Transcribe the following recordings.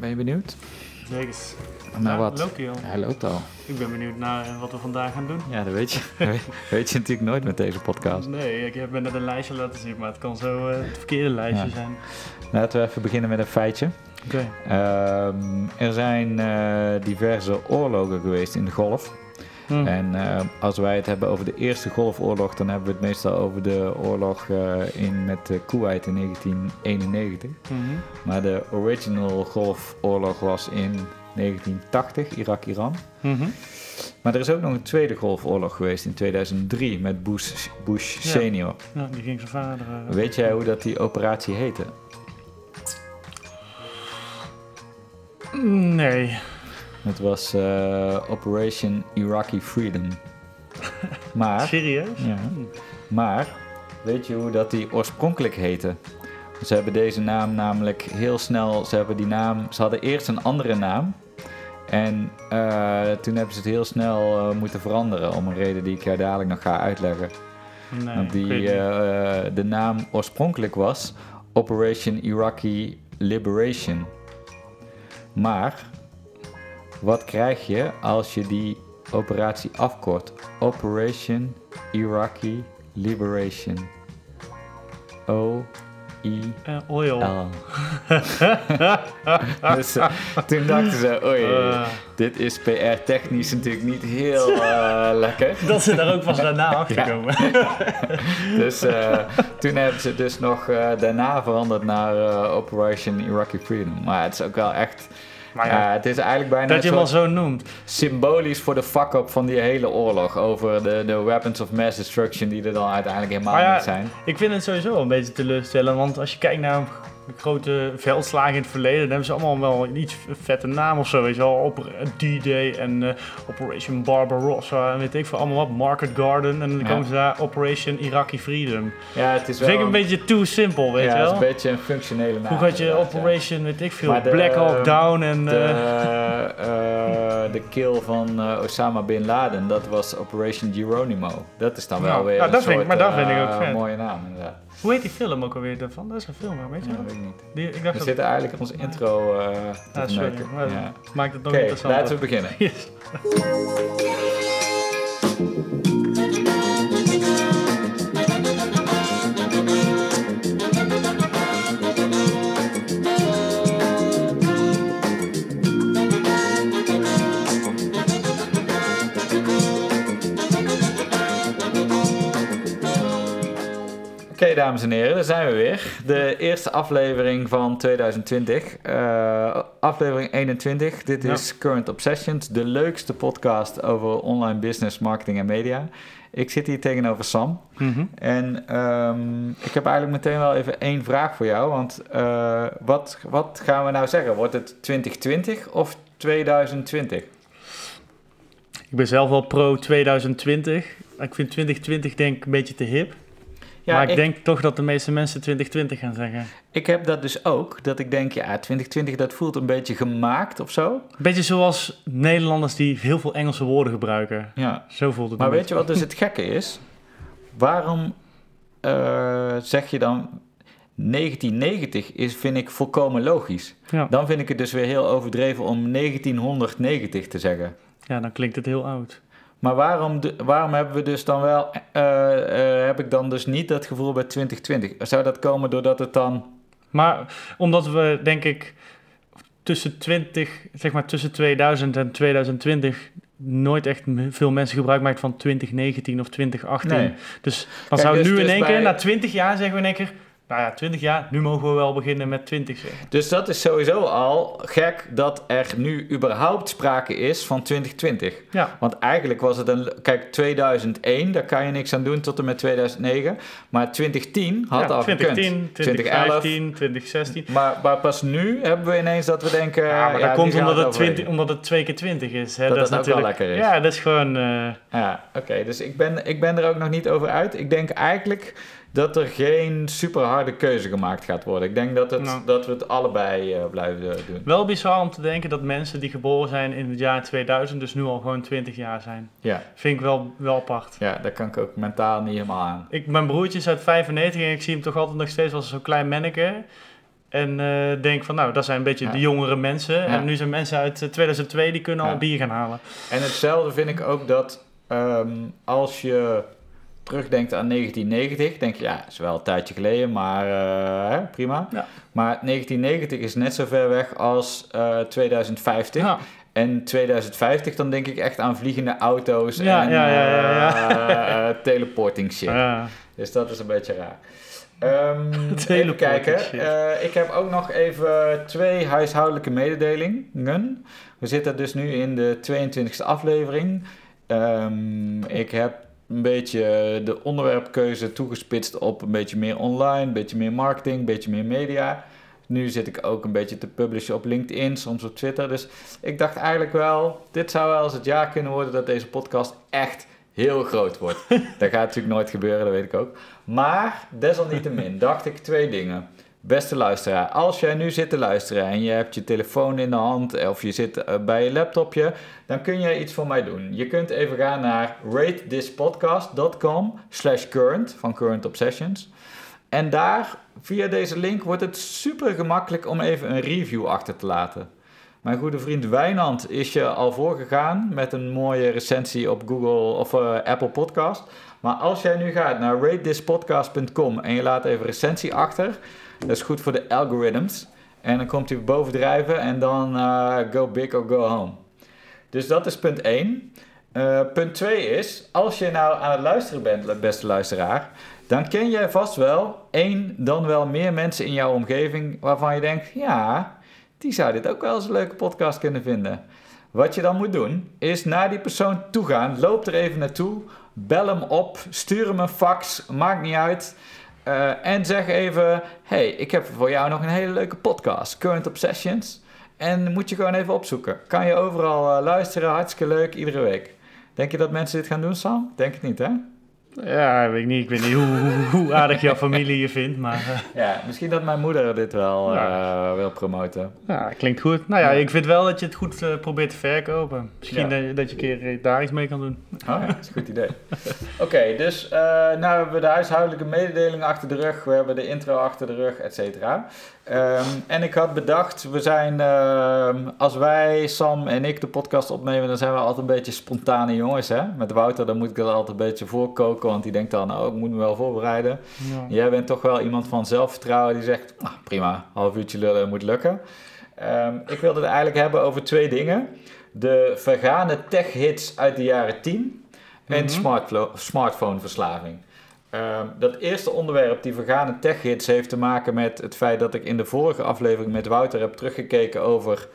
Ben je benieuwd? Zeker. Naar Ja, wat? Loopt hij al? Hij loopt al. Ik ben benieuwd naar eh, wat we vandaag gaan doen. Ja, dat weet je. weet je natuurlijk nooit met deze podcast. Nee, ik heb net een lijstje laten zien, maar het kan zo eh, het verkeerde lijstje Ja. zijn. Laten we even beginnen met een feitje. Oké. Ehm, er zijn eh, diverse oorlogen geweest in de golf. Hm. En eh, als wij het hebben over de Eerste Golfoorlog, dan hebben we het meestal over de oorlog eh, in, met Kuwait in 1991. Mhm. Maar de original Golfoorlog was in 1980, Irak-Iran. Mhm. Maar er is ook nog een tweede Golfoorlog geweest in 2003 met Bush, Bush Ja. senior. Ja, die ging zijn vader. eh, Weet jij hoe dat die operatie heette? Nee. Het was eh, Operation Iraqi Freedom. Maar, Serieus? ja, maar, weet je hoe dat die oorspronkelijk heette? Ze hebben deze naam namelijk heel snel, ze hebben die naam, ze hadden eerst een andere naam. En eh, toen hebben ze het heel snel eh, moeten veranderen, om een reden die ik jou dadelijk nog ga uitleggen. Nee. Want die, de naam oorspronkelijk was Operation Iraqi Liberation. Maar wat krijg je als je die operatie afkort? Operation Iraqi Liberation. O I Eh, oil. L. dus eh, toen dachten ze, oei, Eh, dit is PR-technisch natuurlijk niet heel lekker. dat ze daar ook pas daarna achter komen. Dus toen hebben ze dus nog daarna veranderd naar Operation Iraqi Freedom. Maar het is ook wel echt... Maar ja, ja, het is eigenlijk bijna dat je hem al zo noemt. symbolisch voor de fuck-up van die hele oorlog. Over de, de weapons of mass destruction die er dan uiteindelijk helemaal Maar ja, niet zijn. Ik vind het sowieso een beetje teleurstellend, want als je kijkt naar grote veldslagen in het verleden, dan hebben ze allemaal wel een iets vette naam of zo, weet je wel. D-Day en eh, Operation Barbarossa en weet ik veel, allemaal wat, Market Garden en dan Ja. komen ze daar Operation Iraqi Freedom. Ja, het is Dat wel... vind ik een beetje too simpel, weet ja, je het is wel. een beetje een functionele naam. Hoe had je ja. Operation, weet ik veel, de- Black Hawk Down en... De, eh, eh, de kill van Osama Bin Laden, dat was Operation Geronimo. Dat is dan wel Ja, weer ja, een dat vind ik- soort, maar dat vind ik ook vet. mooie naam inderdaad. Hoe heet die film ook alweer daarvan? Dat is een film, weet je Ja, wel? weet ik niet. Die, ik dacht We dat... zitten eigenlijk onze intro te Ah, sorry, maar Ja. maakt het nog Oké, interessant. laten we beginnen. Yes. Dames en heren, daar zijn we weer. De eerste aflevering van 2020. Eh, aflevering 21. Dit Ja. is Current Obsessions, de leukste podcast over online business, marketing en media. Ik zit hier tegenover Sam. Mhm. En ehm, ik heb eigenlijk meteen wel even één vraag voor jou. Want eh, wat, wat gaan we nou zeggen? Wordt het 2020 of 2020? Ik ben zelf wel pro 2020. Ik vind 2020 denk ik een beetje te hip. Ja, maar ik, ik, denk toch dat de meeste mensen 2020 gaan zeggen. ik heb dat dus ook. Dat ik denk, ja, 2020 dat voelt een beetje gemaakt of zo. Beetje zoals Nederlanders die heel veel Engelse woorden gebruiken. Ja. Zo voelt het Maar weet je wat dus het gekke is? Waarom eh, zeg je dan 1990 is, vind ik volkomen logisch. Ja. Dan vind ik het dus weer heel overdreven om 1990 te zeggen. ja, dan klinkt het heel oud. Maar waarom, waarom hebben we dus dan wel, eh, eh, heb ik dan dus niet dat gevoel bij 2020? Zou dat komen doordat het dan, Maar omdat we denk ik tussen 20, zeg maar tussen 2000 en 2020 nooit echt veel mensen gebruik maakt van 2019 of 2018. Nee. Dus dan Kijk, zou dus- nu in dus één keer, na 20 jaar zeggen we in één keer, nou ja, 20 jaar, nu mogen we wel beginnen met 20 zeggen. dus dat is sowieso al gek dat er nu überhaupt sprake is van 2020. Ja, Want eigenlijk was het een, kijk 2001, daar kan je niks aan doen tot en met 2009. Maar 2010 had ja, al 2010, gekund. 2015, 2016. Maar, maar pas nu hebben we ineens dat we denken... Ja, maar dat komt omdat het, overheen. 20, omdat het twee keer 20 is. Hè? Dat is dat ook wel lekker is. Ja, dat is gewoon... eh, Ja, oké. Dus ik ben, ik ben er ook nog niet over uit. Ik denk eigenlijk dat er geen super harde keuze gemaakt gaat worden. Ik denk dat, het, Nou. dat we het allebei eh, blijven doen. wel bizar om te denken dat mensen die geboren zijn in het jaar 2000 dus nu al gewoon 20 jaar zijn. Ja, Vind ik wel, wel apart. ja, daar kan ik ook mentaal niet helemaal aan. Ik, mijn broertje is uit 95 en ik zie hem toch altijd nog steeds als zo'n klein manneke. En eh, denk van, nou, dat zijn een beetje Ja. de jongere mensen. Ja. En nu zijn mensen uit eh, 2002 die kunnen Ja. al bier gaan halen. En hetzelfde vind ik ook dat ehm, als je terugdenkt aan 1990, denk je, ja, is wel een tijdje geleden, maar eh, prima. Ja. Maar 1990 is net zo ver weg als eh, 2050. Ja. En 2050, dan denk ik echt aan vliegende auto's Ja, en ja, eh, eh, teleporting shit. Dus dat is een beetje raar. Ehm, even kijken. Eh, ik heb ook nog even twee huishoudelijke mededelingen. We zitten dus nu in de 22e aflevering. Ehm, ik heb een beetje de onderwerpkeuze toegespitst op een beetje meer online, een beetje meer marketing, een beetje meer media. Nu zit ik ook een beetje te publishen op LinkedIn, soms op Twitter. Dus ik dacht eigenlijk wel, dit zou wel eens het jaar kunnen worden dat deze podcast echt heel groot wordt. dat gaat natuurlijk nooit gebeuren, dat weet ik ook. Maar desalniettemin dacht ik twee dingen. Beste luisteraar, als jij nu zit te luisteren en je hebt je telefoon in de hand of je zit eh, bij je laptopje, dan kun je iets voor mij doen. Je kunt even gaan naar ratethispodcast.com slash current van Current Obsessions. En daar, via deze link, wordt het super gemakkelijk om even een review achter te laten. Mijn goede vriend Wijnand is je al voorgegaan met een mooie recensie op Google of eh, Apple Podcast. Maar als jij nu gaat naar ratethispodcast.com en je laat even recensie achter, dat is goed voor de algorithms. En dan komt hij bovendrijven en dan eh, go big or go home. Dus dat is punt 1. punt 2 is, als je nou aan het luisteren bent, beste luisteraar, dan ken jij vast wel één, dan wel meer mensen in jouw omgeving waarvan je denkt, ja, die zou dit ook wel eens een leuke podcast kunnen vinden. Wat je dan moet doen, is naar die persoon toe gaan, loop er even naartoe, bel hem op, stuur hem een fax, maakt niet uit. Eh, en zeg even, hey, ik heb voor jou nog een hele leuke podcast, Current Obsessions. En moet je gewoon even opzoeken. Kan je overal eh, luisteren, hartstikke leuk, iedere week. Denk je dat mensen dit gaan doen, Sam? Denk het niet, hè? Ja, weet ik niet. Ik weet niet hoe, hoe, hoe aardig jouw familie je vindt, maar eh, Ja, misschien dat mijn moeder dit wel Ja. eh, wil promoten. ja, klinkt goed. Nou ja, ik vind wel dat je het goed eh, probeert te verkopen. Misschien Ja. dat, je, dat je een keer daar iets mee kan doen. Oh ja, dat is een goed idee. Oké, dus nou hebben we de huishoudelijke mededelingen achter de rug. We hebben de intro achter de rug, et cetera. Ehm, en ik had bedacht, we zijn, ehm, als wij, Sam en ik de podcast opnemen, dan zijn we altijd een beetje spontane jongens. Hè? Met Wouter, dan moet ik dat altijd een beetje voorkoken, want die denkt dan, oh, ik moet me wel voorbereiden. Ja. Jij bent toch wel iemand van zelfvertrouwen die zegt, nou prima, half uurtje lullen moet lukken. Ehm, ik wilde het eigenlijk hebben over twee dingen. De vergane tech-hits uit de jaren 10 en Mhm. smartphoneverslaving. Ehm, dat eerste onderwerp, die vergane tech-hits, heeft te maken met het feit dat ik in de vorige aflevering met Wouter heb teruggekeken over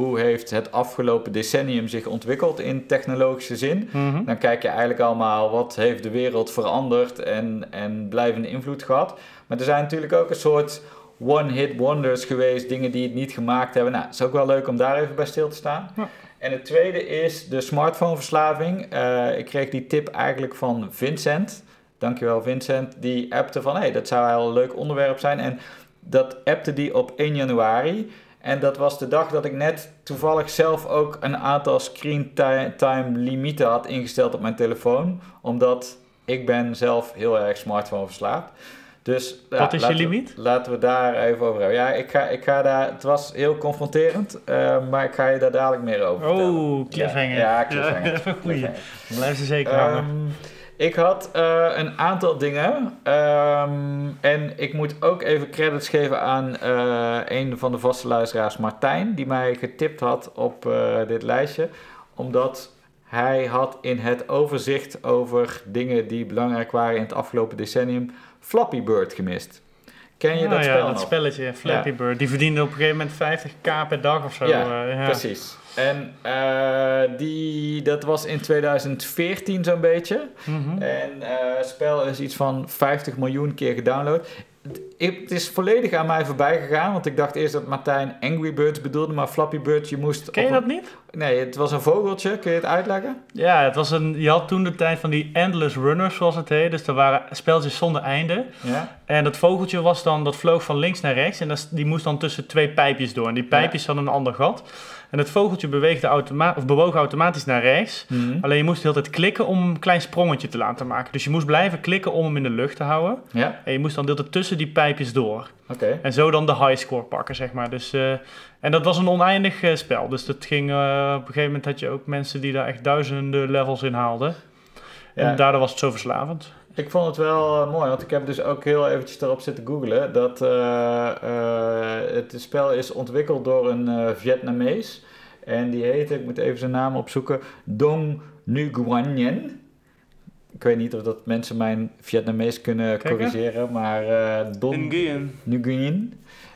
hoe heeft het afgelopen decennium zich ontwikkeld in technologische zin. Mhm. Dan kijk je eigenlijk allemaal wat heeft de wereld veranderd en, en blijvende invloed gehad. Maar er zijn natuurlijk ook een soort one-hit wonders geweest, dingen die het niet gemaakt hebben. Nou, het is ook wel leuk om daar even bij stil te staan. Ja. En het tweede is de smartphoneverslaving. Eh, ik kreeg die tip eigenlijk van Vincent. Dankjewel Vincent. Die appte van, hé, hey, dat zou wel een leuk onderwerp zijn. En dat appte die op 1 januari. En dat was de dag dat ik net toevallig zelf ook een aantal screen ti- time limieten had ingesteld op mijn telefoon. Omdat ik ben zelf heel erg smartphone verslaafd. Dus, ja, Wat is je we- limiet? laten we daar even over hebben. Ja, ik ga, ik ga daar... Het was heel confronterend, eh, maar ik ga je daar dadelijk meer over vertellen. Oh, cliffhanger. Ja, ja, cliffhanger. Goeie. Blijf ze zeker hangen. Ik had eh, een aantal dingen. ehm, en ik moet ook even credits geven aan eh, een van de vaste luisteraars, Martijn, die mij getipt had op eh, dit lijstje. Omdat hij had in het overzicht over dingen die belangrijk waren in het afgelopen decennium Flappy Bird gemist. Ken je Ah, dat ja, spel dat nog? spelletje, Flappy Bird. Die verdiende op een gegeven moment 50k per dag of zo. Ja, ja. Precies. En eh, die, dat was in 2014 zo'n beetje. Mhm. En eh, het spel is iets van 50 miljoen keer gedownload. Het- Het is volledig aan mij voorbij gegaan, want ik dacht eerst dat Martijn Angry Birds bedoelde, maar Flappy Bird, je moest... Ken je dat een- niet? Nee, het was een vogeltje, kun je het uitleggen? Ja, het was een, je had toen de tijd van die endless runners, zoals het heet. Dus er waren spelletjes zonder einde. Ja. En dat vogeltje was dan, dat vloog van links naar rechts. En dat, die moest dan tussen twee pijpjes door. En die pijpjes hadden een ander gat. En het vogeltje beweegde automa of bewoog automatisch naar rechts. Mhm. Alleen je moest de hele tijd klikken om een klein sprongetje te laten maken. Dus je moest blijven klikken om hem in de lucht te houden. Ja, En je moest dan de hele tijd tussen die pijpjes door. oké. En zo dan de high score pakken, zeg maar. Dus, eh, en dat was een oneindig eh, spel. Dus dat ging, eh, op een gegeven moment had je ook mensen die daar echt duizenden levels in haalden. En Ja. daardoor was het zo verslavend. Ik vond het wel eh, mooi, want ik heb dus ook heel eventjes erop zitten googlen. Dat eh, eh, het spel is ontwikkeld door een Vietnamees. En die heette, ik moet even zijn naam opzoeken, Dong Nguyen. Ik weet niet of dat mensen mijn Vietnamees kunnen corrigeren, maar eh Don Nguyen.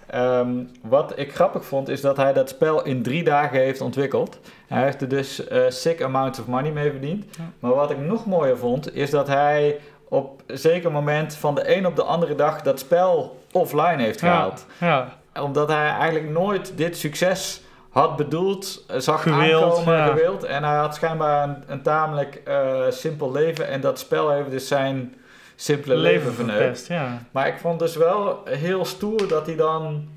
Ehm, wat ik grappig vond, is dat hij dat spel in drie dagen heeft ontwikkeld. Hij heeft er dus sick amount of money mee verdiend. Ja. Maar wat ik nog mooier vond, is dat hij op een zeker moment van de een op de andere dag dat spel offline heeft gehaald. Ja, Omdat hij eigenlijk nooit dit succes had bedoeld, eh, zag Gewild, aankomen, ja. gewild. En hij had schijnbaar een, een tamelijk eh, simpel leven. En dat spel heeft dus zijn simpele leven, leven verneukt. verpest, ja. Maar ik vond dus wel heel stoer dat hij dan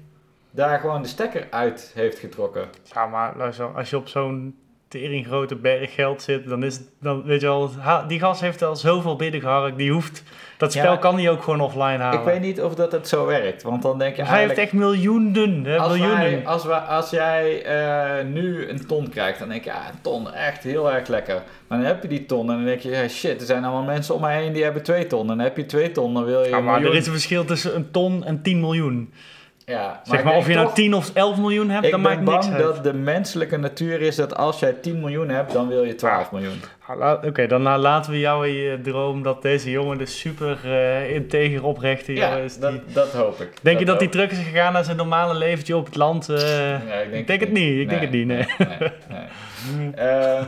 daar gewoon de stekker uit heeft getrokken. Ja, maar luister, als je op zo'n grote berg geld zit, dan is het, dan weet je wel, ha- die gast heeft al zoveel binnengeharkt, die hoeft, dat spel Ja. kan hij ook gewoon offline halen. Ik weet niet of dat het zo werkt, want dan denk je Hij heeft eigenlijk... echt miljoenen, hè, Als, miljoenen. wij, als, wij, als jij eh, nu een ton krijgt, dan denk je, ja, een ton, echt heel erg lekker. Maar dan heb je die ton en dan denk je, shit, er zijn allemaal mensen om mij heen die hebben twee ton. En dan heb je twee ton, dan wil je Ja, maar er is een verschil tussen een ton en 10 miljoen. Ja, Zeg ik maar, of je nou toch- 10 of 11 miljoen hebt, Ik dan ben maakt niks bang uit. dat de menselijke natuur is dat als jij 10 miljoen hebt, dan wil je 12 miljoen. Ah, Oké, dan la- laten we jou in je droom dat deze jongen dus super eh integer oprechte Ja, jongen is. Die... dat, dat hoop ik. Denk je dat hij hoop terug is gegaan naar zijn normale leventje op het land? eh? ik. Ik denk het niet, ik denk het niet, nee. nee, nee. Ehm,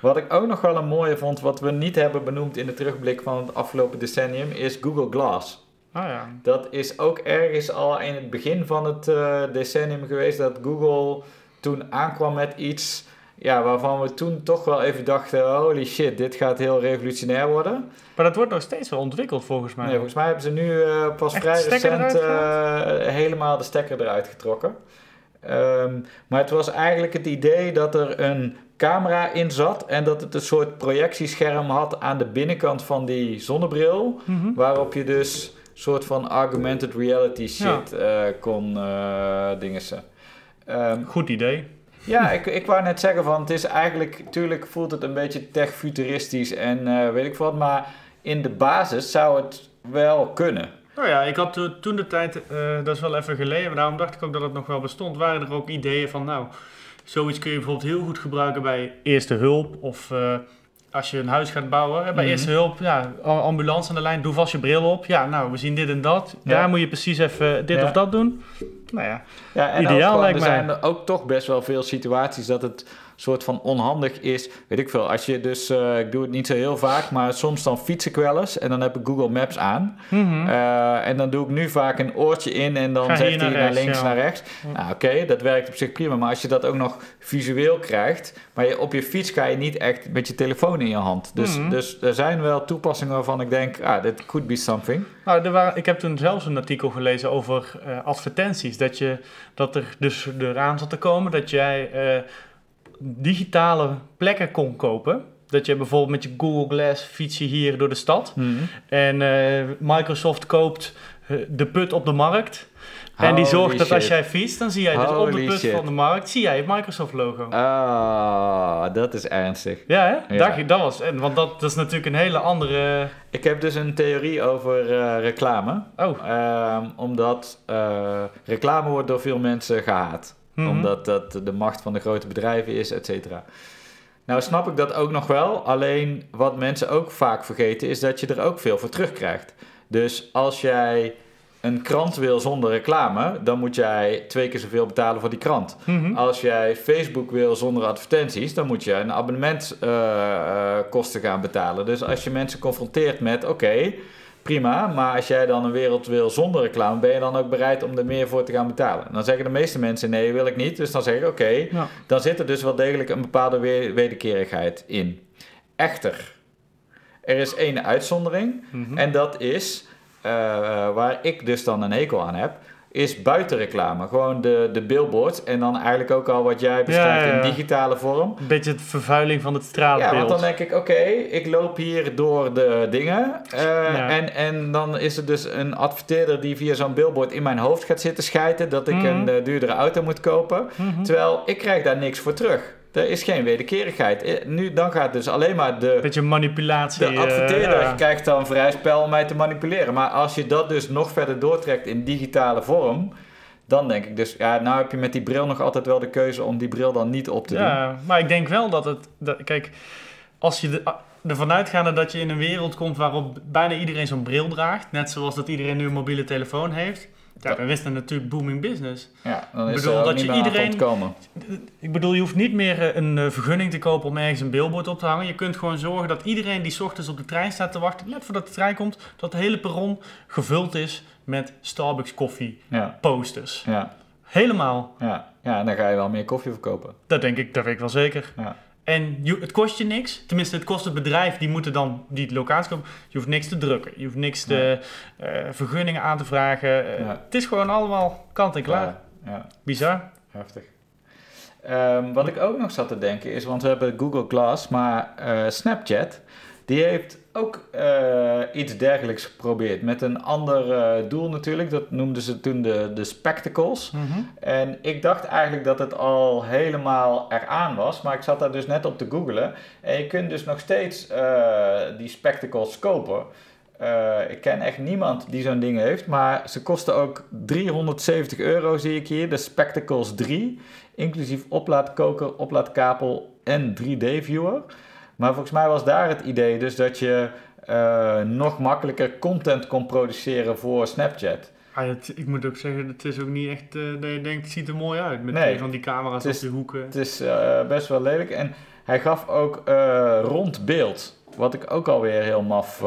wat ik ook nog wel een mooie vond, wat we niet hebben benoemd in de terugblik van het afgelopen decennium, is Google Glass. Ah ja. Dat is ook ergens al in het begin van het eh, decennium geweest dat Google toen aankwam met iets ja, waarvan we toen toch wel even dachten: holy shit, dit gaat heel revolutionair worden. Maar dat wordt nog steeds wel ontwikkeld volgens mij. Nee, volgens mij hebben ze nu eh, pas Echt vrij recent eh, helemaal de stekker eruit getrokken. Ehm, maar het was eigenlijk het idee dat er een camera in zat en dat het een soort projectiescherm had aan de binnenkant van die zonnebril, Mhm. waarop je dus soort van augmented reality shit eh, kon eh dingessen. Ehm, Goed idee. ja, ik, ik wou net zeggen van het is eigenlijk, tuurlijk voelt het een beetje tech-futuristisch en eh, weet ik wat, maar in de basis zou het wel kunnen. Nou ja, ik had to- toen de tijd, dat is wel even geleden, maar daarom dacht ik ook dat het nog wel bestond. Waren er ook ideeën van, nou, zoiets kun je bijvoorbeeld heel goed gebruiken bij eerste hulp of als je een huis gaat bouwen. Bij Mhm. eerste hulp, ja, ambulance aan de lijn, doe vast je bril op. Ja, nou, we zien dit en dat. Ja. Ja, moet je precies even dit Ja. of dat doen. Nou ja, Ja, en Ideaal lijkt er mij. zijn er ook toch best wel veel situaties dat het soort van onhandig is. Weet ik veel, als je dus, eh, ik doe het niet zo heel vaak, maar soms dan fiets ik wel eens en dan heb ik Google Maps aan. Mhm. Eh, en dan doe ik nu vaak een oortje in en dan Ga zegt hij naar links, ja. naar rechts. Nou, oké, dat werkt op zich prima. Maar als je dat ook nog visueel krijgt, maar je, op je fiets ga je niet echt met je telefoon in je hand. Dus, Mhm. dus er zijn wel toepassingen waarvan ik denk, ah, dit could be something. Nou, er waren, ik heb toen zelfs een artikel gelezen over eh, advertenties. Dat, je, dat er dus eraan zat te komen dat jij digitale plekken kon kopen. Dat je bijvoorbeeld met je Google Glass fiets je hier door de stad. En eh, Microsoft koopt eh, de put op de markt. en die zorgt dat als jij fietst, dan zie jij dus op de put shit. van de markt, zie jij het Microsoft logo. Ah, dat is ernstig. ja, hè? Ja. Dat was, en, want dat, dat is natuurlijk een hele andere... Ik heb dus een theorie over eh, reclame. Oh, Ehm, omdat reclame wordt door veel mensen gehaat. Mhm. Omdat dat de macht van de grote bedrijven is, et cetera. Nou snap ik dat ook nog wel. Alleen wat mensen ook vaak vergeten is dat je er ook veel voor terugkrijgt. Dus als jij een krant wil zonder reclame, dan moet jij twee keer zoveel betalen voor die krant. mhm. Als jij Facebook wil zonder advertenties, dan moet je een abonnementkosten gaan betalen. Dus als je mensen confronteert met, oké, prima, maar als jij dan een wereld wil zonder reclame, ben je dan ook bereid om er meer voor te gaan betalen? Dan zeggen de meeste mensen, nee, wil ik niet. Dus dan zeg ik, oké, Ja. dan zit er dus wel degelijk een bepaalde we- wederkerigheid in. Echter, er is één uitzondering. Mhm. En dat is, eh, waar ik dus dan een hekel aan heb, is buitenreclame. Gewoon de, de billboards. En dan eigenlijk ook al wat jij beschrijft Ja, ja, ja. in digitale vorm. Een beetje de vervuiling van het Ja, straatbeeld. want dan denk ik, oké, ik loop hier door de dingen. eh, Ja. en, en dan is er dus een adverteerder die via zo'n billboard in mijn hoofd gaat zitten schijten dat ik Mhm. een eh, duurdere auto moet kopen. Mhm. Terwijl ik krijg daar niks voor terug. Er is geen wederkerigheid. Eh, Nu, dan gaat dus alleen maar de, Beetje manipulatie. de eh, adverteerder ja. krijgt dan vrij spel om mij te manipuleren. Maar als je dat dus nog verder doortrekt in digitale vorm, dan denk ik dus, ja, nou heb je met die bril nog altijd wel de keuze om die bril dan niet op te doen. Ja, maar ik denk wel dat het... Dat, kijk, als je de, ervan uitgaande dat je in een wereld komt waarop bijna iedereen zo'n bril draagt, net zoals dat iedereen nu een mobiele telefoon heeft, ja, is dat natuurlijk booming business. Ja, dan Ik is bedoel er ook dat je iedereen-. Ik bedoel, je hoeft niet meer eh, een eh, vergunning te kopen om ergens een billboard op te hangen. Je kunt gewoon zorgen dat iedereen die ochtends op de trein staat te wachten, net voordat de trein komt, dat het hele perron gevuld is met Starbucks koffie Ja, posters. ja, Helemaal. ja. ja, en dan ga je wel meer koffie verkopen. Dat denk ik, dat weet ik wel zeker. Ja. En je, het kost je niks. Tenminste, het kost het bedrijf. Die moeten dan die locatie kopen. Je hoeft niks te drukken. Je hoeft niks te, eh, vergunningen aan te vragen. Eh, Ja. Het is gewoon allemaal kant en klaar. Ja, ja. Bizar. Heftig. Ehm, wat ik ook nog zat te denken is, want we hebben Google Glass, maar eh, Snapchat, die heeft ook eh, iets dergelijks geprobeerd. Met een ander eh, doel natuurlijk, dat noemden ze toen de, de spectacles. Mhm. En ik dacht eigenlijk dat het al helemaal eraan was, maar ik zat daar dus net op te googlen. En je kunt dus nog steeds eh, die spectacles kopen. Ik ken echt niemand die zo'n ding heeft, maar ze kosten ook 370 euro, zie ik hier. De Spectacles 3, inclusief oplaadkoker, oplaadkabel en 3D-viewer. Maar volgens mij was daar het idee dus dat je eh, nog makkelijker content kon produceren voor Snapchat. Ah, het- ik moet ook zeggen, het is ook niet echt eh, dat je denkt, het ziet er mooi uit. Met Nee. van die camera's is- op de hoeken. Het is eh, best wel lelijk. En hij gaf ook rond beeld. Wat ik ook alweer heel maf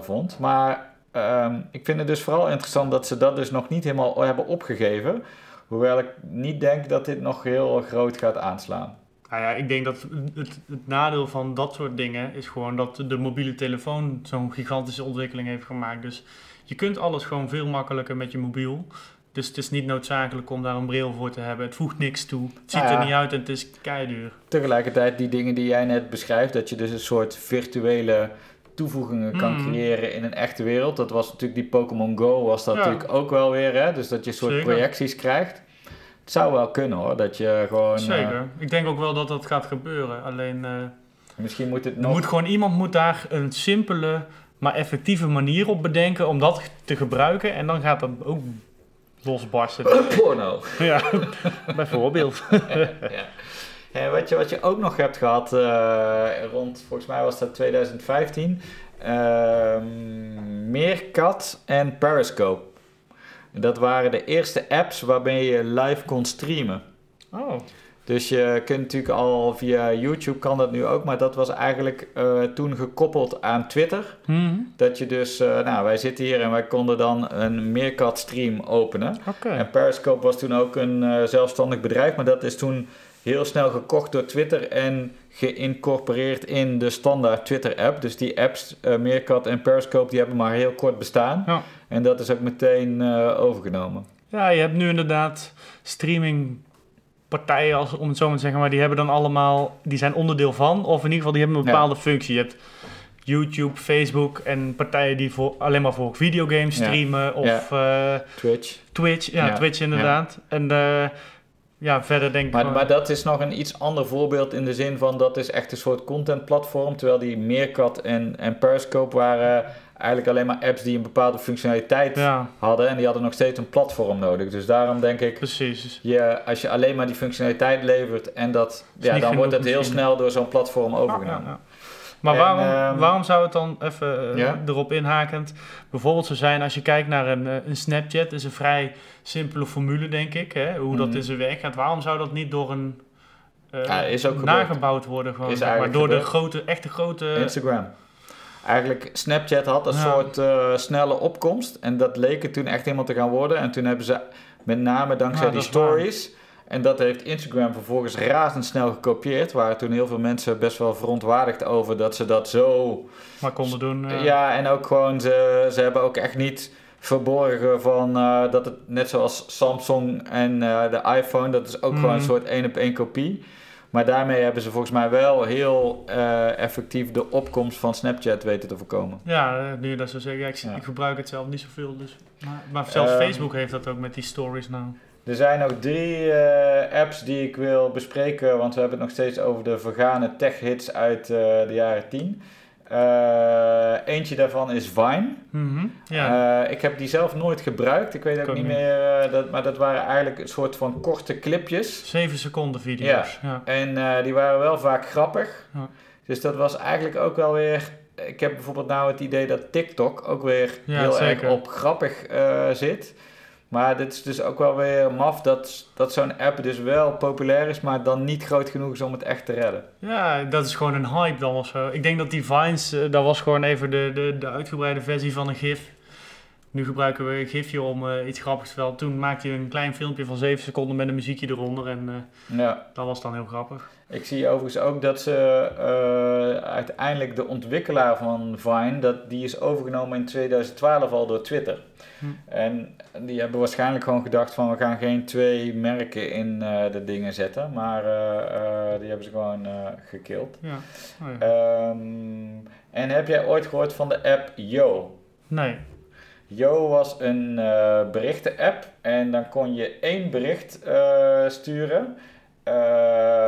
vond. Maar ehm, ik vind het dus vooral interessant dat ze dat dus nog niet helemaal hebben opgegeven. Hoewel ik niet denk dat dit nog heel groot gaat aanslaan. Nou ja, ik denk dat het, het nadeel van dat soort dingen is gewoon dat de mobiele telefoon zo'n gigantische ontwikkeling heeft gemaakt. Dus je kunt alles gewoon veel makkelijker met je mobiel. Dus het is niet noodzakelijk om daar een bril voor te hebben. Het voegt niks toe. Het ziet Ja. er niet uit en het is keiduur. Tegelijkertijd die dingen die jij net beschrijft, dat je dus een soort virtuele toevoegingen kan Mhm. creëren in een echte wereld. Dat was natuurlijk die Pokémon Go was dat Ja. natuurlijk ook wel weer, hè? Dus dat je een soort Zeker. projecties krijgt. Het zou wel kunnen hoor, dat je gewoon... eh, Zeker. Ik denk ook wel dat dat gaat gebeuren. Alleen eh, misschien moet het nog... moet gewoon iemand moet daar een simpele maar effectieve manier op bedenken om dat te gebruiken. En dan gaat dat ook losbarsten. Porno. ja, bijvoorbeeld. ja. En wat je, wat je ook nog hebt gehad eh, rond, volgens mij was dat 2015, ehm Meerkat en Periscope. Dat waren de eerste apps waarmee je live kon streamen. Oh. Dus je kunt natuurlijk al via YouTube kan dat nu ook, maar dat was eigenlijk eh, toen gekoppeld aan Twitter. Mhm. Dat je dus, eh, nou wij zitten hier en wij konden dan een Meerkat stream openen. En Periscope was toen ook een eh, zelfstandig bedrijf, maar dat is toen heel snel gekocht door Twitter en geïncorporeerd in de standaard Twitter-app. Dus die apps, eh Meerkat en Periscope, die hebben maar heel kort bestaan. Ja. En dat is ook meteen eh, overgenomen. Ja, je hebt nu inderdaad streamingpartijen, als, om het zo maar te zeggen, maar die hebben dan allemaal, die zijn onderdeel van, of in ieder geval die hebben een Ja. bepaalde functie. Je hebt YouTube, Facebook en partijen die voor, alleen maar voor videogames Ja. streamen, of eh, Twitch. Twitch, ja, Ja. Twitch inderdaad. En ja, verder denk ik Maar, maar dat is nog een iets ander voorbeeld in de zin van dat is echt een soort contentplatform. Terwijl die Meerkat en, en Periscope waren eigenlijk alleen maar apps die een bepaalde functionaliteit ja, hadden. En die hadden nog steeds een platform nodig. Dus daarom denk ik, precies. je, als je alleen maar die functionaliteit levert en dat, ja, dan wordt het heel misschien. snel door zo'n platform overgenomen. ja, ja. Maar En, waarom, ehm, waarom zou het dan even eh, erop inhakend bijvoorbeeld zo zijn als je kijkt naar een, eh, een Snapchat, is een vrij simpele formule denk ik, hè, hoe dat Mhm. in zijn werk gaat. Waarom zou dat niet door een eh, Ja, is ook gebeurd. nagebouwd worden gewoon, zeg maar, door de grote, echte grote... Instagram. Eigenlijk, Snapchat had een Ja. soort snelle opkomst. En dat leek het toen echt helemaal te gaan worden. En toen hebben ze met name dankzij Ja, die stories... En dat heeft Instagram vervolgens razendsnel gekopieerd. Waar toen heel veel mensen best wel verontwaardigd over dat ze dat zo maar konden doen. eh, Ja, en ook gewoon, ze, ze hebben ook echt niet verborgen van eh, dat het net zoals Samsung en eh, de iPhone, dat is ook gewoon een Mhm. soort één op één kopie. Maar daarmee hebben ze volgens mij wel heel effectief de opkomst van Snapchat weten te voorkomen. Ja, nu dat zo ik, Ja. ik gebruik het zelf niet zoveel. Dus. Maar, maar zelfs Ehm, Facebook heeft dat ook met die stories nou. Er zijn nog drie eh, apps die ik wil bespreken, want we hebben het nog steeds over de vergane tech-hits uit eh, de jaren 10. Eh, eentje daarvan is Vine. Mhm, Ja. Ik heb die zelf nooit gebruikt. Ik weet ook ook niet meer, dat, maar dat waren eigenlijk een soort van korte clipjes. 7 seconden video's. Ja. En die waren wel vaak grappig. Ja. Dus dat was eigenlijk ook wel weer... Ik heb bijvoorbeeld nou het idee dat TikTok ook weer Ja, heel zeker. erg op grappig zit. Maar dit is dus ook wel weer maf dat, dat zo'n app dus wel populair is, maar dan niet groot genoeg is om het echt te redden. Ja, dat is gewoon een hype dan of zo. Ik denk dat die Vines, eh, dat was gewoon even de, de, de uitgebreide versie van een GIF. Nu gebruiken we een GIFje om eh, iets grappigs te. Toen maakte je een klein filmpje van 7 seconden met een muziekje eronder en eh, Ja. dat was dan heel grappig. Ik zie overigens ook dat ze eh, uiteindelijk de ontwikkelaar van Vine, dat, die is overgenomen in 2012 al door Twitter. Hm. En die hebben waarschijnlijk gewoon gedacht van we gaan geen twee merken in de dingen zetten, maar die hebben ze gewoon gekild. Ja. Oh, ja. Ehm, en heb jij ooit gehoord van de app Yo? Nee. Yo was een eh berichten-app en dan kon je één bericht eh, sturen eh,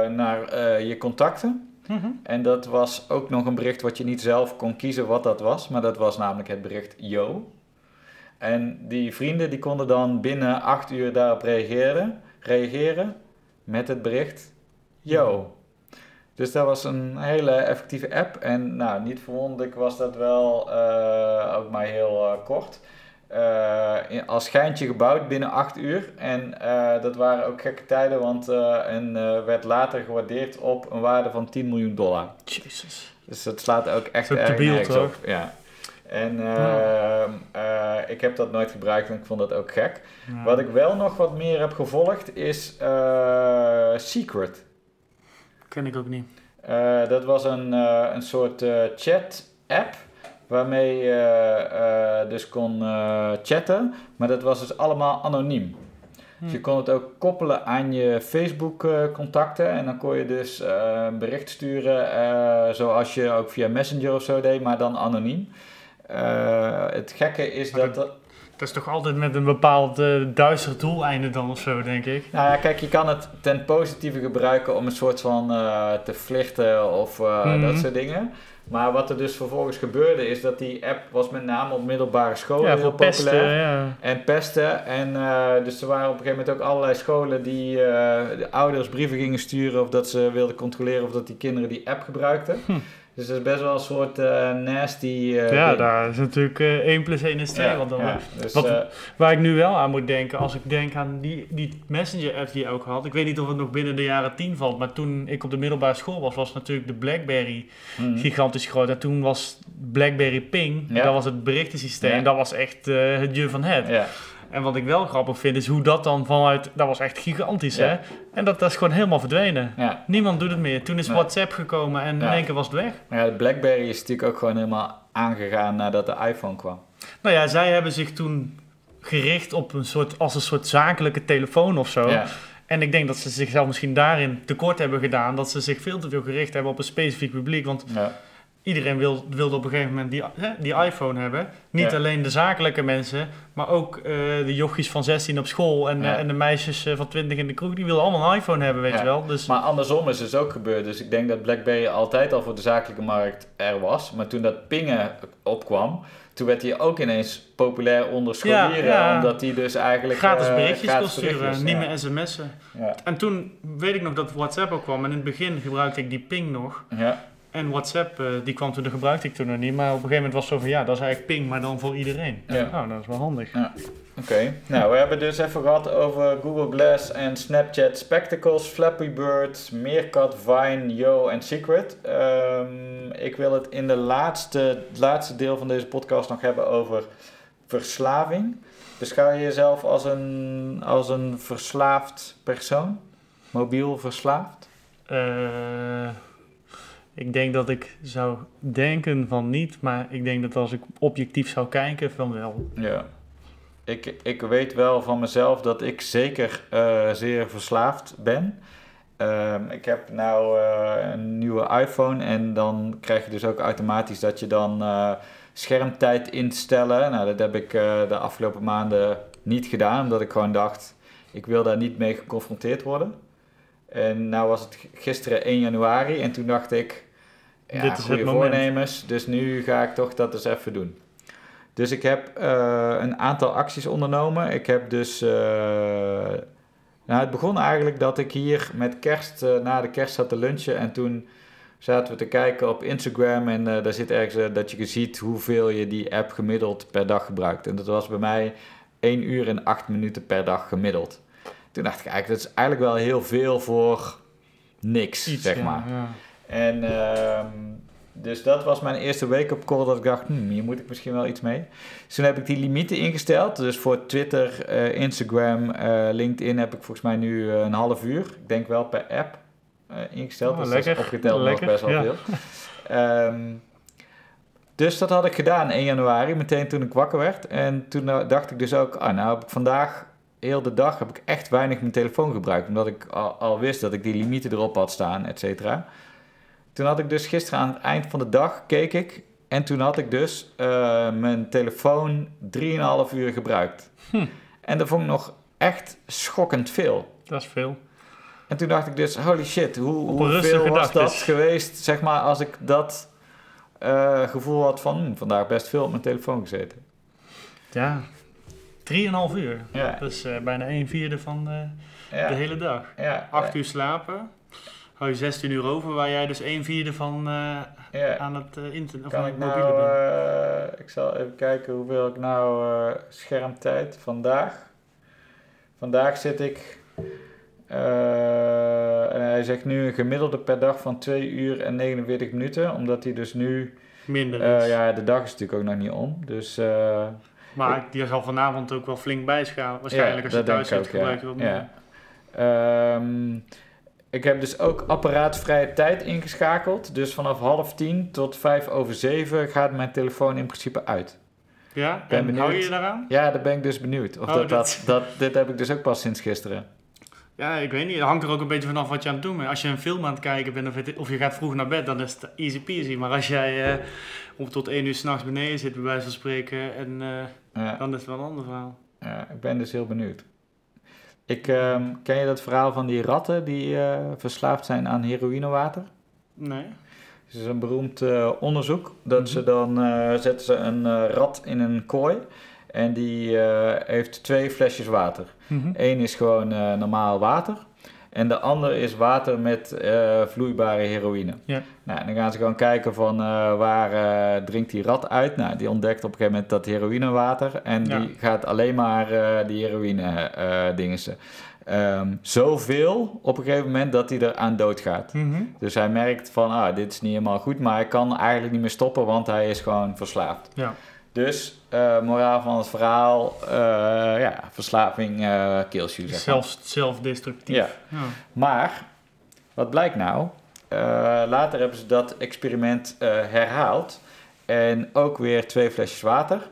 naar je contacten. Mhm. En dat was ook nog een bericht wat je niet zelf kon kiezen wat dat was, maar dat was namelijk het bericht Yo. En die vrienden die konden dan binnen acht uur daarop reageren, reageren met het bericht Yo. Dus dat was een hele effectieve app. En nou, niet verwonderlijk was dat wel eh, ook maar heel eh, kort. Eh, in- als schijntje gebouwd binnen acht uur. En eh, dat waren ook gekke tijden, want eh en eh, werd later gewaardeerd op een waarde van 10 miljoen dollar. Jezus. Dus dat slaat ook echt Dat is erg nergens toch? op. Ja. En eh, eh, ik heb dat nooit gebruikt en ik vond dat ook gek. Ja. Wat ik wel nog wat meer heb gevolgd is eh, Secret. Ken ik ook niet. Eh, dat was een, eh, een soort eh, chat-app waarmee je dus kon chatten, maar dat was dus allemaal anoniem. Hm. Dus je kon het ook koppelen aan je Facebook-contacten en dan kon je dus een bericht sturen zoals je ook via Messenger of zo deed, maar dan anoniem. Het gekke is Maar dat... dat- Dat is toch altijd met een bepaald eh, duister doeleinde dan of zo, denk ik. Nou ja, kijk, je kan het ten positieve gebruiken om een soort van eh, te flirten of eh, Mhm. dat soort dingen. Maar wat er dus vervolgens gebeurde is dat die app was met name op middelbare scholen ja, heel pesten, populair. ja. En pesten. En dus er waren op een gegeven moment ook allerlei scholen die de ouders brieven gingen sturen of dat ze wilden controleren of dat die kinderen die app gebruikten. Hm. Dus dat is best wel een soort eh, nasty. eh, ja, ding. daar is natuurlijk eh 1 plus 1 is 2. Ja, wat dan ja. Dus, Wat- Waar ik nu wel aan moet denken, als ik denk aan die, die Messenger-app die je ook had. Ik weet niet of het nog binnen de jaren 10 valt, maar toen ik op de middelbare school was, was natuurlijk de BlackBerry mhm. gigantisch groot. En toen was BlackBerry Ping, Ja. dat was het berichtensysteem, dat was echt het je van het. En wat ik wel grappig vind, is hoe dat dan vanuit, dat was echt gigantisch Ja. hè. En dat, dat is gewoon helemaal verdwenen. Ja. Niemand doet het meer. Toen is Nee. WhatsApp gekomen en in één keer was het weg. Maar ja, de BlackBerry is natuurlijk ook gewoon helemaal aangegaan nadat de iPhone kwam. Nou ja, zij hebben zich toen gericht op een soort, als een soort zakelijke telefoon of zo. En ik denk dat ze zichzelf misschien daarin tekort hebben gedaan. Dat ze zich veel te veel gericht hebben op een specifiek publiek. Want Ja. Iedereen wil, wilde op een gegeven moment die, hè, die iPhone hebben. Niet Ja. alleen de zakelijke mensen, maar ook eh, de jochies van 16 op school. En, Ja. eh, en de meisjes eh, van 20 in de kroeg. Die wilden allemaal een iPhone hebben, weet Ja. je wel. Dus Maar andersom is het dus ook gebeurd. Dus ik denk dat BlackBerry altijd al voor de zakelijke markt er was. Maar toen dat pingen opkwam, toen werd hij ook ineens populair onder scholieren. Ja, ja. Omdat hij dus eigenlijk... gratis berichtjes kon gratis sturen, niet meer sms'en. Ja. En toen weet ik nog dat WhatsApp ook kwam. En in het begin gebruikte ik die ping nog. Ja. En WhatsApp, eh, die kwam toen, dat gebruikte ik toen nog niet. Maar op een gegeven moment was het zo van, ja, dat is eigenlijk ping, maar dan voor iedereen. Ja. Nou, dat is wel handig. Oké, nou we hebben dus even gehad over Google Glass en Snapchat Spectacles, Flappy Bird, Meerkat, Vine, Yo en Secret. Ehm, ik wil het in de laatste, het laatste deel van deze podcast nog hebben over verslaving. Beschouw je jezelf als een, als een verslaafd persoon? Mobiel verslaafd? Eh, ik denk dat ik zou denken van niet, maar ik denk dat als ik objectief zou kijken, van wel. Ja. ik, ik weet wel van mezelf dat ik zeker eh, zeer verslaafd ben. Ehm, ik heb nou eh, een nieuwe iPhone en dan krijg je dus ook automatisch dat je dan eh, schermtijd instellen. Nou, dat heb ik de afgelopen maanden niet gedaan, omdat ik gewoon dacht, ik wil daar niet mee geconfronteerd worden. En nou was het gisteren 1 januari en toen dacht ik, ja, Dit is goede voornemens, dus nu ga ik toch dat eens even doen. Dus ik heb eh, een aantal acties ondernomen. Ik heb dus. eh, nou, het begon eigenlijk dat ik hier met kerst, eh, na de kerst zat te lunchen. En toen zaten we te kijken op Instagram. En daar zit ergens dat je ziet hoeveel je die app gemiddeld per dag gebruikt. En dat was bij mij 1 uur en 8 minuten per dag gemiddeld. Toen dacht ik eigenlijk, dat is eigenlijk wel heel veel voor niks, Iets, zeg maar. ja. En ehm, dus dat was mijn eerste wake-up call dat ik dacht, hm, hier moet ik misschien wel iets mee. Dus toen heb ik die limieten ingesteld. Dus voor Twitter, eh, Instagram, eh, LinkedIn heb ik volgens mij nu eh, een half uur. Ik denk wel per app ingesteld. Oh, dus lekker. dat is opgeteld nog best wel ja. veel. Ehm, dus dat had ik gedaan 1 januari, meteen toen ik wakker werd. En toen dacht ik dus ook, ah, nou heb ik vandaag, heel de dag, heb ik echt weinig mijn telefoon gebruikt. Omdat ik al, al wist dat ik die limieten erop had staan, et cetera. Toen had ik dus gisteren aan het eind van de dag, keek ik. En toen had ik dus eh, mijn telefoon 3,5 uur gebruikt. Hm. En dat vond ik nog echt schokkend veel. Dat is veel. En toen dacht ik dus, holy shit, hoe, hoeveel was dat dus. geweest, zeg maar, als ik dat eh, gevoel had van, hm, vandaag best veel op mijn telefoon gezeten. Ja. 3,5 uur. Ja, Dat is eh, bijna 1 vierde van eh, ja, de hele dag. ja, 8 uur slapen. Hou je 16 uur over, waar jij dus 1 vierde van eh, ja. aan het eh, internet of aan het mobiele nou, bent. eh, ik zal even kijken hoeveel ik nou eh, schermtijd vandaag. Vandaag zit ik, eh, en hij zegt nu een gemiddelde per dag van 2 uur en 49 minuten, omdat hij dus nu, Minder eh, dus. ja, de dag is natuurlijk ook nog niet om, dus eh, Maar die zal vanavond ook wel flink bijschalen. Waarschijnlijk Ja, als je thuis zit, ik ook, gebruik je wat meer. Ik heb dus ook apparaatvrije tijd ingeschakeld. Dus vanaf half tien tot vijf over zeven gaat mijn telefoon in principe uit. Ja, Ben en benieuwd. hou je je daaraan? Ja, daar ben ik dus benieuwd. Of Oh, dat, dat- dat, dit heb ik dus ook pas sinds gisteren. Ja, ik weet niet. Het hangt er ook een beetje vanaf wat je aan het doen bent. Als je een film aan het kijken bent of, het- of je gaat vroeg naar bed, dan is het easy peasy. Maar als jij eh, om tot één uur s'nachts beneden zit, bij wijze van spreken, en, eh, Ja, dan is het wel een ander verhaal. ja, ik ben dus heel benieuwd. Ik, ehm, ken je dat verhaal van die ratten die eh, verslaafd zijn aan heroïnewater? Nee? Het is een beroemd eh, onderzoek. Dat Mhm. ze dan eh, zetten ze een rat in een kooi. En die eh, heeft twee flesjes water. Mhm. Eén is gewoon eh, normaal water. En de ander is water met eh, vloeibare heroïne. Ja. Nou, dan gaan ze gewoon kijken van waar drinkt die rat uit. Nou, die ontdekt op een gegeven moment dat heroïnewater. En Ja. die gaat alleen maar die heroïne dingen. Ehm zoveel op een gegeven moment dat hij er aan dood gaat. Mhm. Dus hij merkt van, ah, dit is niet helemaal goed, maar hij kan eigenlijk niet meer stoppen, want hij is gewoon verslaafd. Ja. Dus, eh, moraal van het verhaal, eh, ja, verslaving eh kills you. Zelf, zelfdestructief. Ja. Ja. Maar, wat blijkt nou? Later hebben ze dat experiment herhaald. En ook weer twee flesjes water.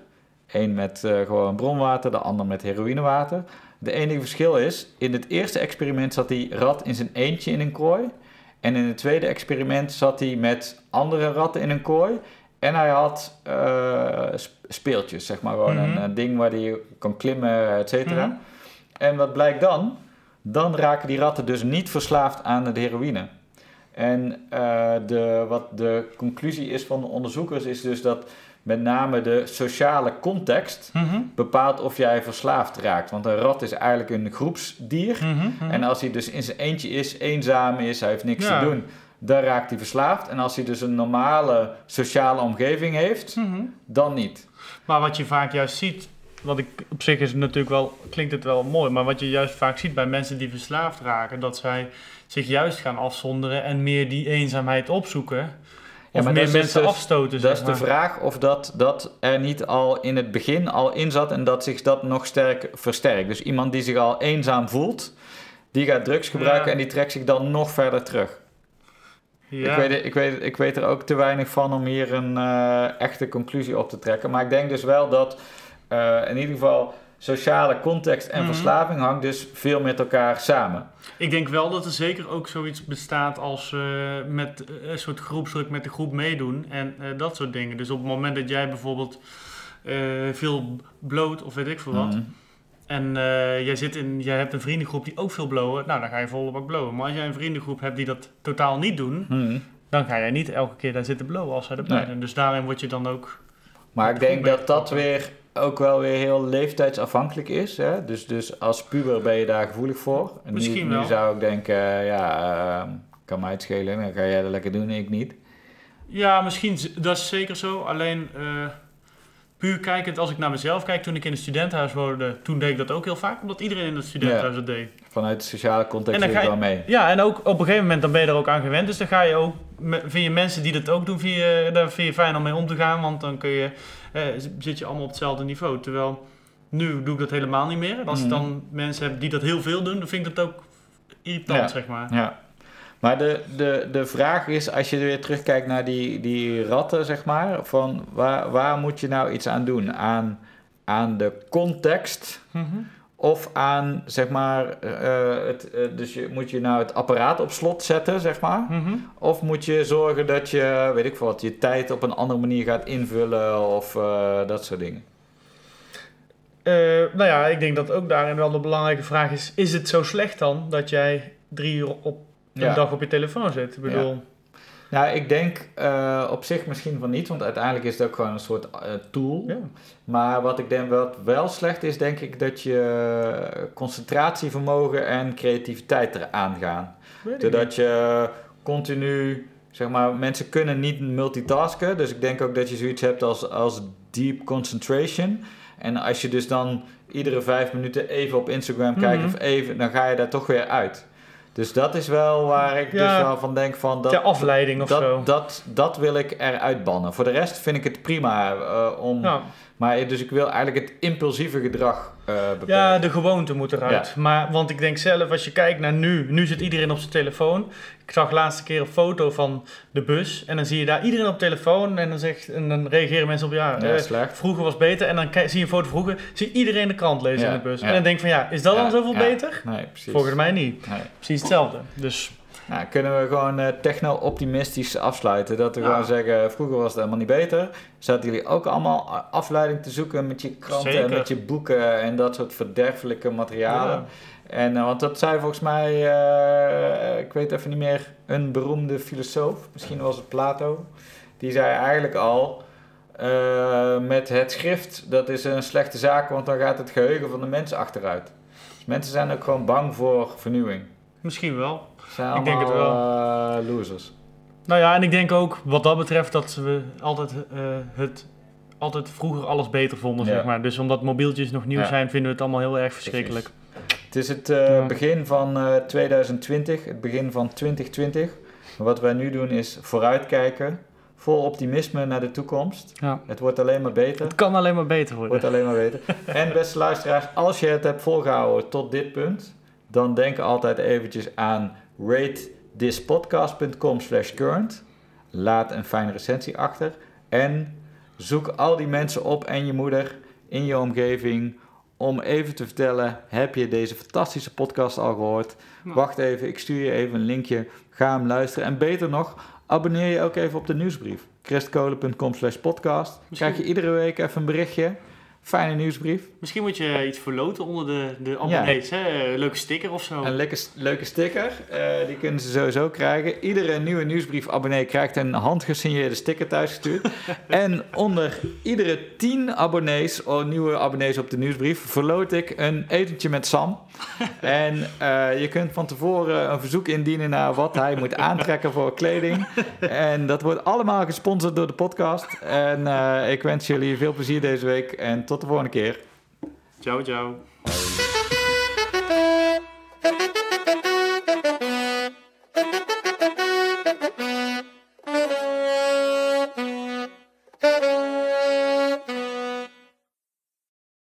Eén met gewoon bronwater, de ander met heroïnewater. De enige verschil is, in het eerste experiment zat die rat in zijn eentje in een kooi. En in het tweede experiment zat hij met andere ratten in een kooi. En hij had eh, sp- speeltjes, zeg maar gewoon Mhm. een, een ding waar hij kan klimmen, et cetera. Mhm. En wat blijkt dan? Dan raken die ratten dus niet verslaafd aan de heroïne. En eh, de, wat de conclusie is van de onderzoekers is dus dat met name de sociale context Mhm. bepaalt of jij verslaafd raakt. Want een rat is eigenlijk een groepsdier. Mhm. Mhm. En als hij dus in zijn eentje is, eenzaam is, hij heeft niks Ja. te doen, dan raakt hij verslaafd. En als hij dus een normale sociale omgeving heeft, Mhm. dan niet. Maar wat je vaak juist ziet, wat ik op zich is het natuurlijk wel, klinkt het wel mooi, maar wat je juist vaak ziet bij mensen die verslaafd raken, dat zij zich juist gaan afzonderen en meer die eenzaamheid opzoeken. Of maar meer is mensen dus- afstoten. Dat is de vraag of dat, dat er niet al in het begin al in zat en dat zich dat nog sterk versterkt. Dus iemand die zich al eenzaam voelt, die gaat drugs gebruiken Ja. en die trekt zich dan nog verder terug. Ja. Ik, weet, ik, weet, ik weet er ook te weinig van om hier een eh, echte conclusie op te trekken. Maar ik denk dus wel dat eh, in ieder geval sociale context en Mhm. verslaving hangt dus veel met elkaar samen. Ik denk wel dat er zeker ook zoiets bestaat als eh, met een soort groepsdruk met de groep meedoen en dat soort dingen. Dus op het moment dat jij bijvoorbeeld veel bloot of weet ik veel wat. Mhm. En eh, jij, zit in, jij hebt een vriendengroep die ook veel blowen. Nou, dan ga je volle bak blowen. Maar als jij een vriendengroep hebt die dat totaal niet doen, Mhm. dan ga jij niet elke keer daar zitten blowen als zij erbij Nee. zijn. Dus daarin word je dan ook... Maar ik denk dat dat weer ook wel weer heel leeftijdsafhankelijk is. Hè? Dus, dus als puber ben je daar gevoelig voor. En Misschien nu, wel. Nu zou ik denken, eh, ja, eh, kan mij het schelen. Dan ga jij dat lekker doen, ik niet. Ja, misschien, dat is zeker zo. Alleen eh, puur kijkend, als ik naar mezelf kijk, toen ik in een studentenhuis woonde, toen deed ik dat ook heel vaak, omdat iedereen in het studentenhuis dat deed. Vanuit de sociale context En dan zit ik ga wel mee. Ja, en ook op een gegeven moment dan ben je er ook aan gewend. Dus dan ga je ook, vind je mensen die dat ook doen, vind je, daar vind je fijn om mee om te gaan. Want dan kun je, eh, zit je allemaal op hetzelfde niveau. Terwijl nu doe ik dat helemaal niet meer. En als ik Mhm. dan mensen heb die dat heel veel doen, dan vind ik dat ook irritant, Ja. zeg maar. Ja. Maar de, de, de vraag is, als je weer terugkijkt naar die, die ratten, zeg maar, van waar, waar moet je nou iets aan doen? Aan, aan de context Mhm. of aan, zeg maar, eh, het, eh, dus je, moet je nou het apparaat op slot zetten, zeg maar? Mhm. Of moet je zorgen dat je, weet ik veel wat, je tijd op een andere manier gaat invullen of eh, dat soort dingen? Eh, nou ja, ik denk dat ook daarin wel de belangrijke vraag is: is het zo slecht dan dat jij drie uur op een Ja. dag op je telefoon zit? Ik bedoel, Nou, ik denk eh, op zich misschien van niet, want uiteindelijk is het ook gewoon een soort eh, tool. ja. Maar wat ik denk wat wel slecht is, denk ik dat je concentratievermogen en creativiteit eraan gaan. Doordat je continu, zeg maar, mensen kunnen niet multitasken. Dus ik denk ook dat je zoiets hebt als, als deep concentration. En als je dus dan iedere vijf minuten even op Instagram kijkt Mhm. of even, dan ga je daar toch weer uit. Dus dat is wel waar ik Ja. dus wel van denk van dat, Ter afleiding of dat, zo. Dat, dat wil ik eruit bannen. Voor de rest vind ik het prima eh, om. ja. Maar dus ik wil eigenlijk het impulsieve gedrag eh beperken. ja, de gewoonte moet eruit. Maar, want ik denk zelf, als je kijkt naar nu, nu zit iedereen op zijn telefoon. Ik zag laatste keer een foto van de bus en dan zie je daar iedereen op telefoon en dan, zegt, en dan reageren mensen op ja, Ja, eh, slecht. vroeger was beter. En dan zie je een foto vroeger, zie je iedereen de krant lezen Ja, in de bus. ja. En dan denk ik van ja, is dat dan zoveel beter? Nee, precies. Volgens mij niet. Nee. Precies hetzelfde. Dus Nou, kunnen we gewoon eh, techno-optimistisch afsluiten. Dat we Ja. gewoon zeggen, vroeger was het helemaal niet beter. Zaten jullie ook allemaal a- afleiding te zoeken met je kranten en met je boeken en dat soort verderfelijke materialen? ja. En, eh, want dat zei volgens mij, eh, ik weet even niet meer, een beroemde filosoof, misschien was het Plato. Die zei eigenlijk al, eh, met het schrift, dat is een slechte zaak, want dan gaat het geheugen van de mensen achteruit. Dus mensen zijn ook gewoon bang voor vernieuwing. misschien wel. Zijn Ik denk het allemaal, eh, losers. Nou ja, en ik denk ook wat dat betreft dat we altijd eh, het altijd vroeger alles beter vonden, Ja. zeg maar. Dus omdat mobieltjes nog nieuw Ja. zijn, vinden we het allemaal heel erg verschrikkelijk. Het is het eh, begin van eh, 2020, het begin van 2020. Wat wij nu doen is vooruitkijken, vol optimisme naar de toekomst. Ja. Het wordt alleen maar beter. Het kan alleen maar beter worden. Wordt alleen maar beter. En beste luisteraars, als je het hebt volgehouden tot dit punt, dan denk altijd eventjes aan ratethispodcast.com slash current. Laat een fijne recensie achter. En zoek al die mensen op en je moeder in je omgeving om even te vertellen, heb je deze fantastische podcast al gehoord? Nou. Wacht even, ik stuur je even een linkje. Ga hem luisteren. En beter nog, abonneer je ook even op de nieuwsbrief. christkolen.com slash podcast. Misschien- Krijg je iedere week even een berichtje. Fijne nieuwsbrief. Misschien moet je iets verloten onder de, de abonnees, hè? Een leuke sticker of zo. Een lekker, leuke sticker. eh, die kunnen ze sowieso krijgen. Iedere nieuwe nieuwsbrief-abonnee krijgt een handgesigneerde sticker thuisgestuurd. en onder iedere 10 abonnees, of nieuwe abonnees op de nieuwsbrief, verloot ik een etentje met Sam. en eh, je kunt van tevoren een verzoek indienen naar wat hij moet aantrekken voor kleding. En dat wordt allemaal gesponsord door de podcast. En eh, ik wens jullie veel plezier deze week en tot de volgende keer. Ciao, ciao.